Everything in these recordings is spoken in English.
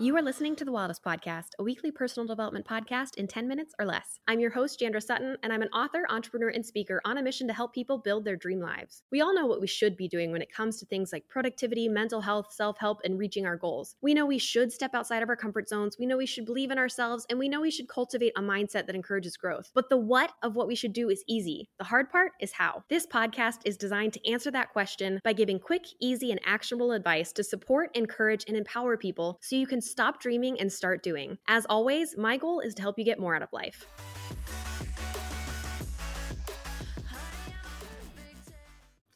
You are listening to the Wildest Podcast, a weekly personal development podcast in 10 minutes or less. I'm your host, Jandra Sutton, and I'm an author, entrepreneur, and speaker on a mission to help people build their dream lives. We all know what we should be doing when it comes to things like productivity, mental health, self help, and reaching our goals. We know we should step outside of our comfort zones, we know we should believe in ourselves, and we know we should cultivate a mindset that encourages growth. But the what of what we should do is easy. The hard part is how. This podcast is designed to answer that question by giving quick, easy, and actionable advice to support, encourage, and empower people so you can stop dreaming and start doing. As always, my goal is to help you get more out of life.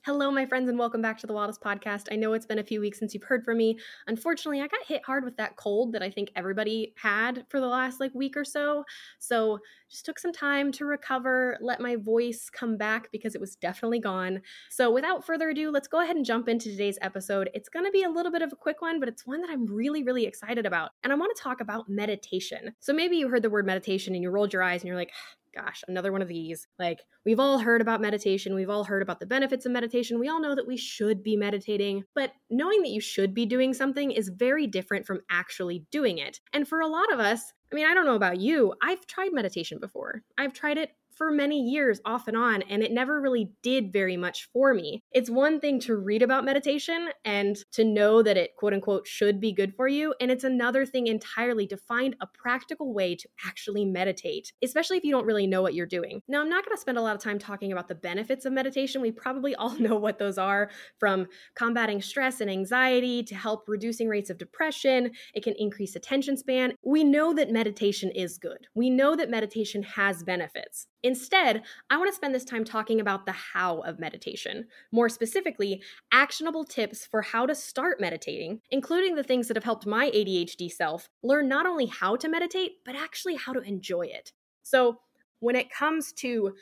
Hello, my friends, and welcome back to the Wildest Podcast. I know it's been a few weeks since you've heard from me. Unfortunately, I got hit hard with that cold that I think everybody had for the last like week or so. So just took some time to recover, let my voice come back because it was definitely gone. So without further ado, let's go ahead and jump into today's episode. It's going to be a little bit of a quick one, but it's one that I'm really, really excited about. And I want to talk about meditation. So maybe you heard the word meditation and you rolled your eyes and you're like, gosh, another one of these. Like, we've all heard about meditation. We've all heard about the benefits of meditation. We all know that we should be meditating. But knowing that you should be doing something is very different from actually doing it. And for a lot of us, I mean, I don't know about you, I've tried meditation before. I've tried it for many years off and on, and it never really did very much for me. It's one thing to read about meditation and to know that it quote unquote should be good for you, and it's another thing entirely to find a practical way to actually meditate, especially if you don't really know what you're doing. Now, I'm not going to spend a lot of time talking about the benefits of meditation. We probably all know what those are from combating stress and anxiety to help reducing rates of depression. It can increase attention span. We know that meditation is good. We know that meditation has benefits. Instead, I want to spend this time talking about the how of meditation. More specifically, actionable tips for how to start meditating, including the things that have helped my ADHD self learn not only how to meditate, but actually how to enjoy it. So, when it comes to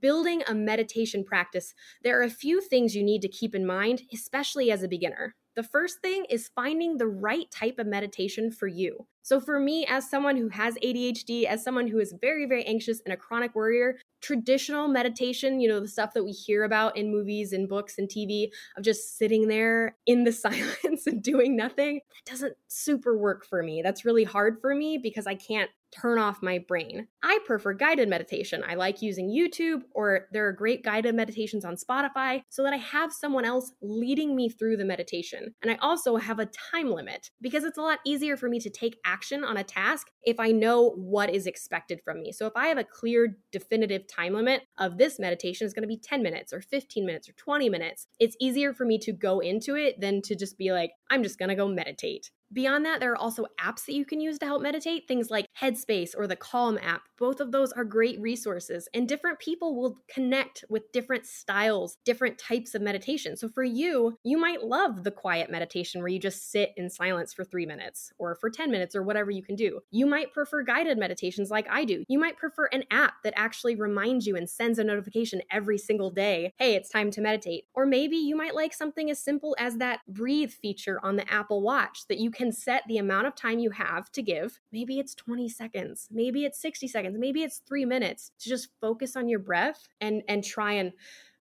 building a meditation practice, there are a few things you need to keep in mind, especially as a beginner. The first thing is finding the right type of meditation for you. So, for me, as someone who has ADHD, as someone who is very, very anxious and a chronic worrier, traditional meditation, you know, the stuff that we hear about in movies and books and TV of just sitting there in the silence and doing nothing, that doesn't super work for me. That's really hard for me because I can't turn off my brain. I prefer guided meditation. I like using YouTube or there are great guided meditations on Spotify so that I have someone else leading me through the meditation. And I also have a time limit because it's a lot easier for me to take action on a task if I know what is expected from me. So if I have a clear, definitive time limit of this meditation is going to be 10 minutes or 15 minutes or 20 minutes, it's easier for me to go into it than to just be like, I'm just going to go meditate. Beyond that, there are also apps that you can use to help meditate, things like Headspace or the Calm app. Both of those are great resources, and different people will connect with different styles, different types of meditation. So for you, you might love the quiet meditation where you just sit in silence for three minutes or for 10 minutes or whatever you can do. You might prefer guided meditations like I do. You might prefer an app that actually reminds you and sends a notification every single day hey, it's time to meditate. Or maybe you might like something as simple as that breathe feature on the Apple Watch that you can set the amount of time you have to give. Maybe it's 20 seconds, maybe it's 60 seconds, maybe it's 3 minutes to just focus on your breath and and try and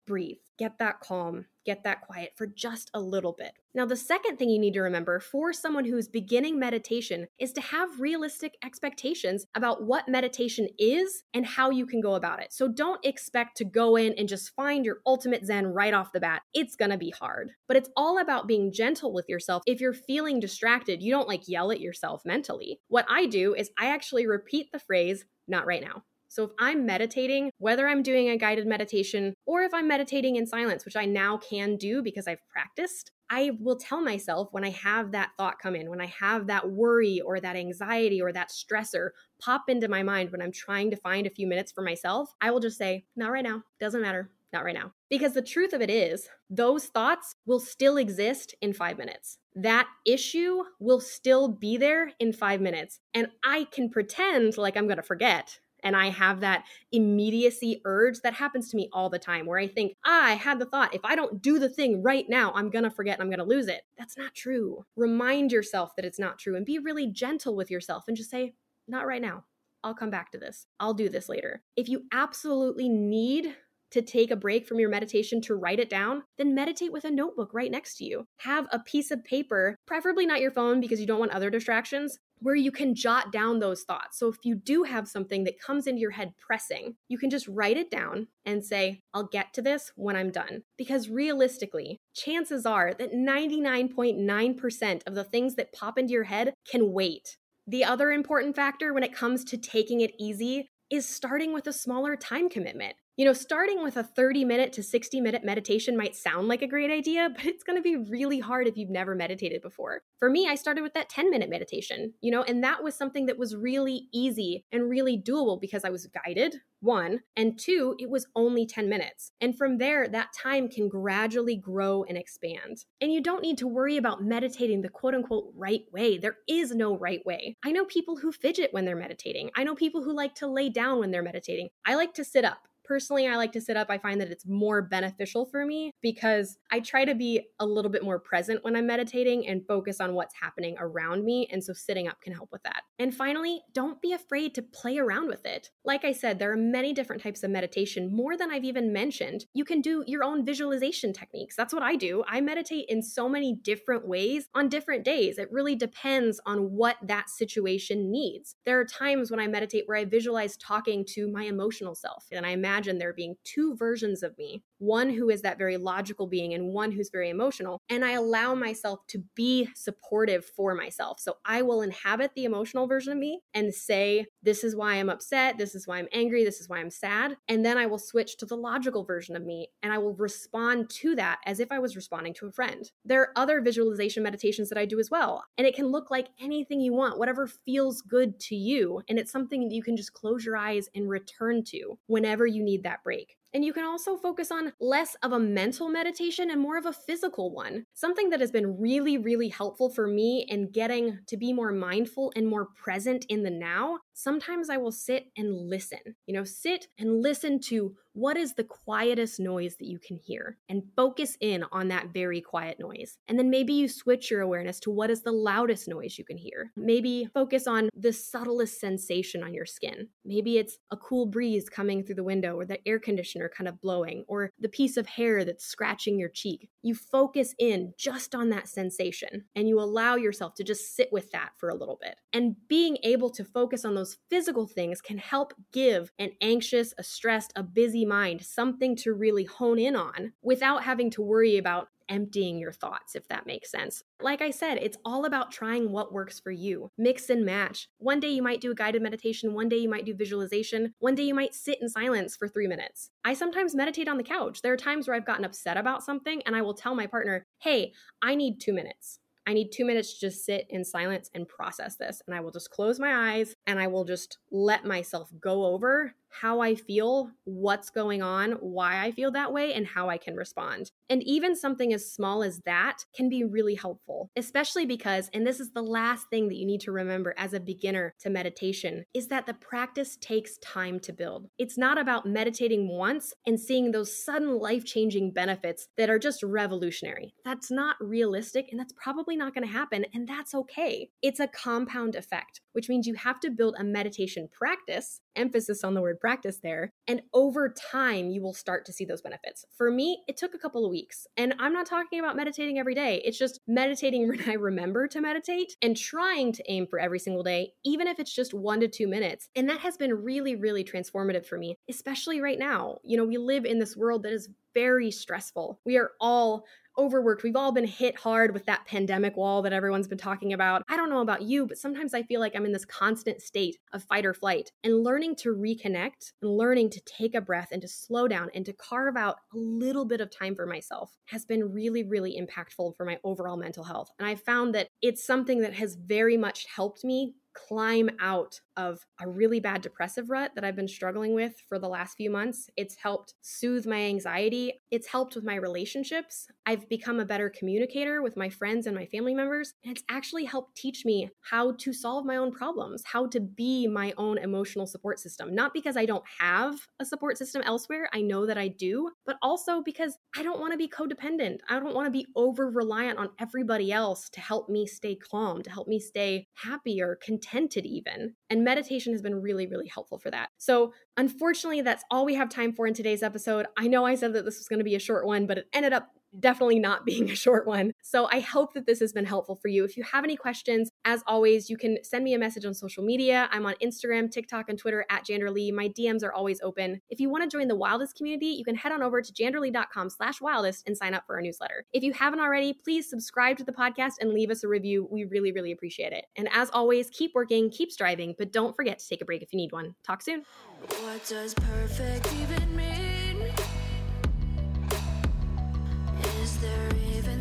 breathe. Get that calm get that quiet for just a little bit. Now, the second thing you need to remember for someone who's beginning meditation is to have realistic expectations about what meditation is and how you can go about it. So don't expect to go in and just find your ultimate Zen right off the bat. It's gonna be hard, but it's all about being gentle with yourself. If you're feeling distracted, you don't like yell at yourself mentally. What I do is I actually repeat the phrase, not right now. So if I'm meditating, whether I'm doing a guided meditation or if I'm meditating in silence, which I now can do because I've practiced, I will tell myself when I have that thought come in, when I have that worry or that anxiety or that stressor pop into my mind when I'm trying to find a few minutes for myself, I will just say, not right now, doesn't matter, not right now. Because the truth of it is, those thoughts will still exist in five minutes. That issue will still be there in five minutes. And I can pretend like I'm going to forget and I have that immediacy urge that happens to me all the time where I think, ah, I had the thought, if I don't do the thing right now, I'm gonna forget and I'm gonna lose it. That's not true. Remind yourself that it's not true and be really gentle with yourself and just say, not right now. I'll come back to this. I'll do this later. If you absolutely need to take a break from your meditation to write it down, then meditate with a notebook right next to you. Have a piece of paper, preferably not your phone because you don't want other distractions, where you can jot down those thoughts. So if you do have something that comes into your head pressing, you can just write it down and say, I'll get to this when I'm done. Because realistically, chances are that 99.9% of the things that pop into your head can wait. The other important factor when it comes to taking it easy is starting with a smaller time commitment. You know, starting with a 30 minute to 60 minute meditation might sound like a great idea, but it's going to be really hard if you've never meditated before. For me, I started with that 10 minute meditation, you know, and that was something that was really easy and really doable because I was guided, one, and two, it was only 10 minutes. And from there, that time can gradually grow and expand. And you don't need to worry about meditating the quote unquote right way. There is no right way. I know people who fidget when they're meditating, I know people who like to lay down when they're meditating. I like to sit up. Personally, I like to sit up. I find that it's more beneficial for me because I try to be a little bit more present when I'm meditating and focus on what's happening around me. And so sitting up can help with that. And finally, don't be afraid to play around with it. Like I said, there are many different types of meditation, more than I've even mentioned. You can do your own visualization techniques. That's what I do. I meditate in so many different ways on different days. It really depends on what that situation needs. There are times when I meditate where I visualize talking to my emotional self and I imagine imagine there being two versions of me one who is that very logical being and one who's very emotional. And I allow myself to be supportive for myself. So I will inhabit the emotional version of me and say, This is why I'm upset. This is why I'm angry. This is why I'm sad. And then I will switch to the logical version of me and I will respond to that as if I was responding to a friend. There are other visualization meditations that I do as well. And it can look like anything you want, whatever feels good to you. And it's something that you can just close your eyes and return to whenever you need that break. And you can also focus on less of a mental meditation and more of a physical one. Something that has been really, really helpful for me in getting to be more mindful and more present in the now. Sometimes I will sit and listen, you know, sit and listen to what is the quietest noise that you can hear and focus in on that very quiet noise. And then maybe you switch your awareness to what is the loudest noise you can hear. Maybe focus on the subtlest sensation on your skin. Maybe it's a cool breeze coming through the window or the air conditioner kind of blowing or the piece of hair that's scratching your cheek. You focus in just on that sensation and you allow yourself to just sit with that for a little bit. And being able to focus on those physical things can help give an anxious, a stressed, a busy mind something to really hone in on without having to worry about emptying your thoughts, if that makes sense. Like I said, it's all about trying what works for you. Mix and match. One day you might do a guided meditation, one day you might do visualization, one day you might sit in silence for three minutes. I sometimes meditate on the couch. There are times where I've gotten upset about something and I will tell my partner, hey, I need two minutes. I need two minutes to just sit in silence and process this. And I will just close my eyes and I will just let myself go over how I feel, what's going on, why I feel that way, and how I can respond. And even something as small as that can be really helpful, especially because, and this is the last thing that you need to remember as a beginner to meditation, is that the practice takes time to build. It's not about meditating once and seeing those sudden life changing benefits that are just revolutionary. That's not realistic, and that's probably not going to happen, and that's okay. It's a compound effect, which means you have to build a meditation practice, emphasis on the word practice there. And over time, you will start to see those benefits. For me, it took a couple of weeks. And I'm not talking about meditating every day, it's just meditating when I remember to meditate and trying to aim for every single day, even if it's just one to two minutes. And that has been really, really transformative for me, especially right now. You know, we live in this world that is very stressful. We are all overworked. We've all been hit hard with that pandemic wall that everyone's been talking about. I don't know about you, but sometimes I feel like I'm in this constant state of fight or flight. And learning to reconnect and learning to take a breath and to slow down and to carve out a little bit of time for myself has been really, really impactful for my overall mental health. And I found that it's something that has very much helped me climb out of a really bad depressive rut that I've been struggling with for the last few months. It's helped soothe my anxiety. It's helped with my relationships. I've become a better communicator with my friends and my family members. And it's actually helped teach me how to solve my own problems, how to be my own emotional support system. Not because I don't have a support system elsewhere, I know that I do, but also because I don't want to be codependent. I don't want to be over reliant on everybody else to help me stay calm, to help me stay happy or contented, even. And meditation has been really, really helpful for that. So, unfortunately, that's all we have time for in today's episode. I know I said that this was going to be a short one, but it ended up definitely not being a short one. So I hope that this has been helpful for you. If you have any questions, as always, you can send me a message on social media. I'm on Instagram, TikTok, and Twitter at Jandra Lee. My DMs are always open. If you want to join the Wildest community, you can head on over to jandralee.com slash wildest and sign up for our newsletter. If you haven't already, please subscribe to the podcast and leave us a review. We really, really appreciate it. And as always, keep working, keep striving, but don't forget to take a break if you need one. Talk soon.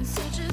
Such a?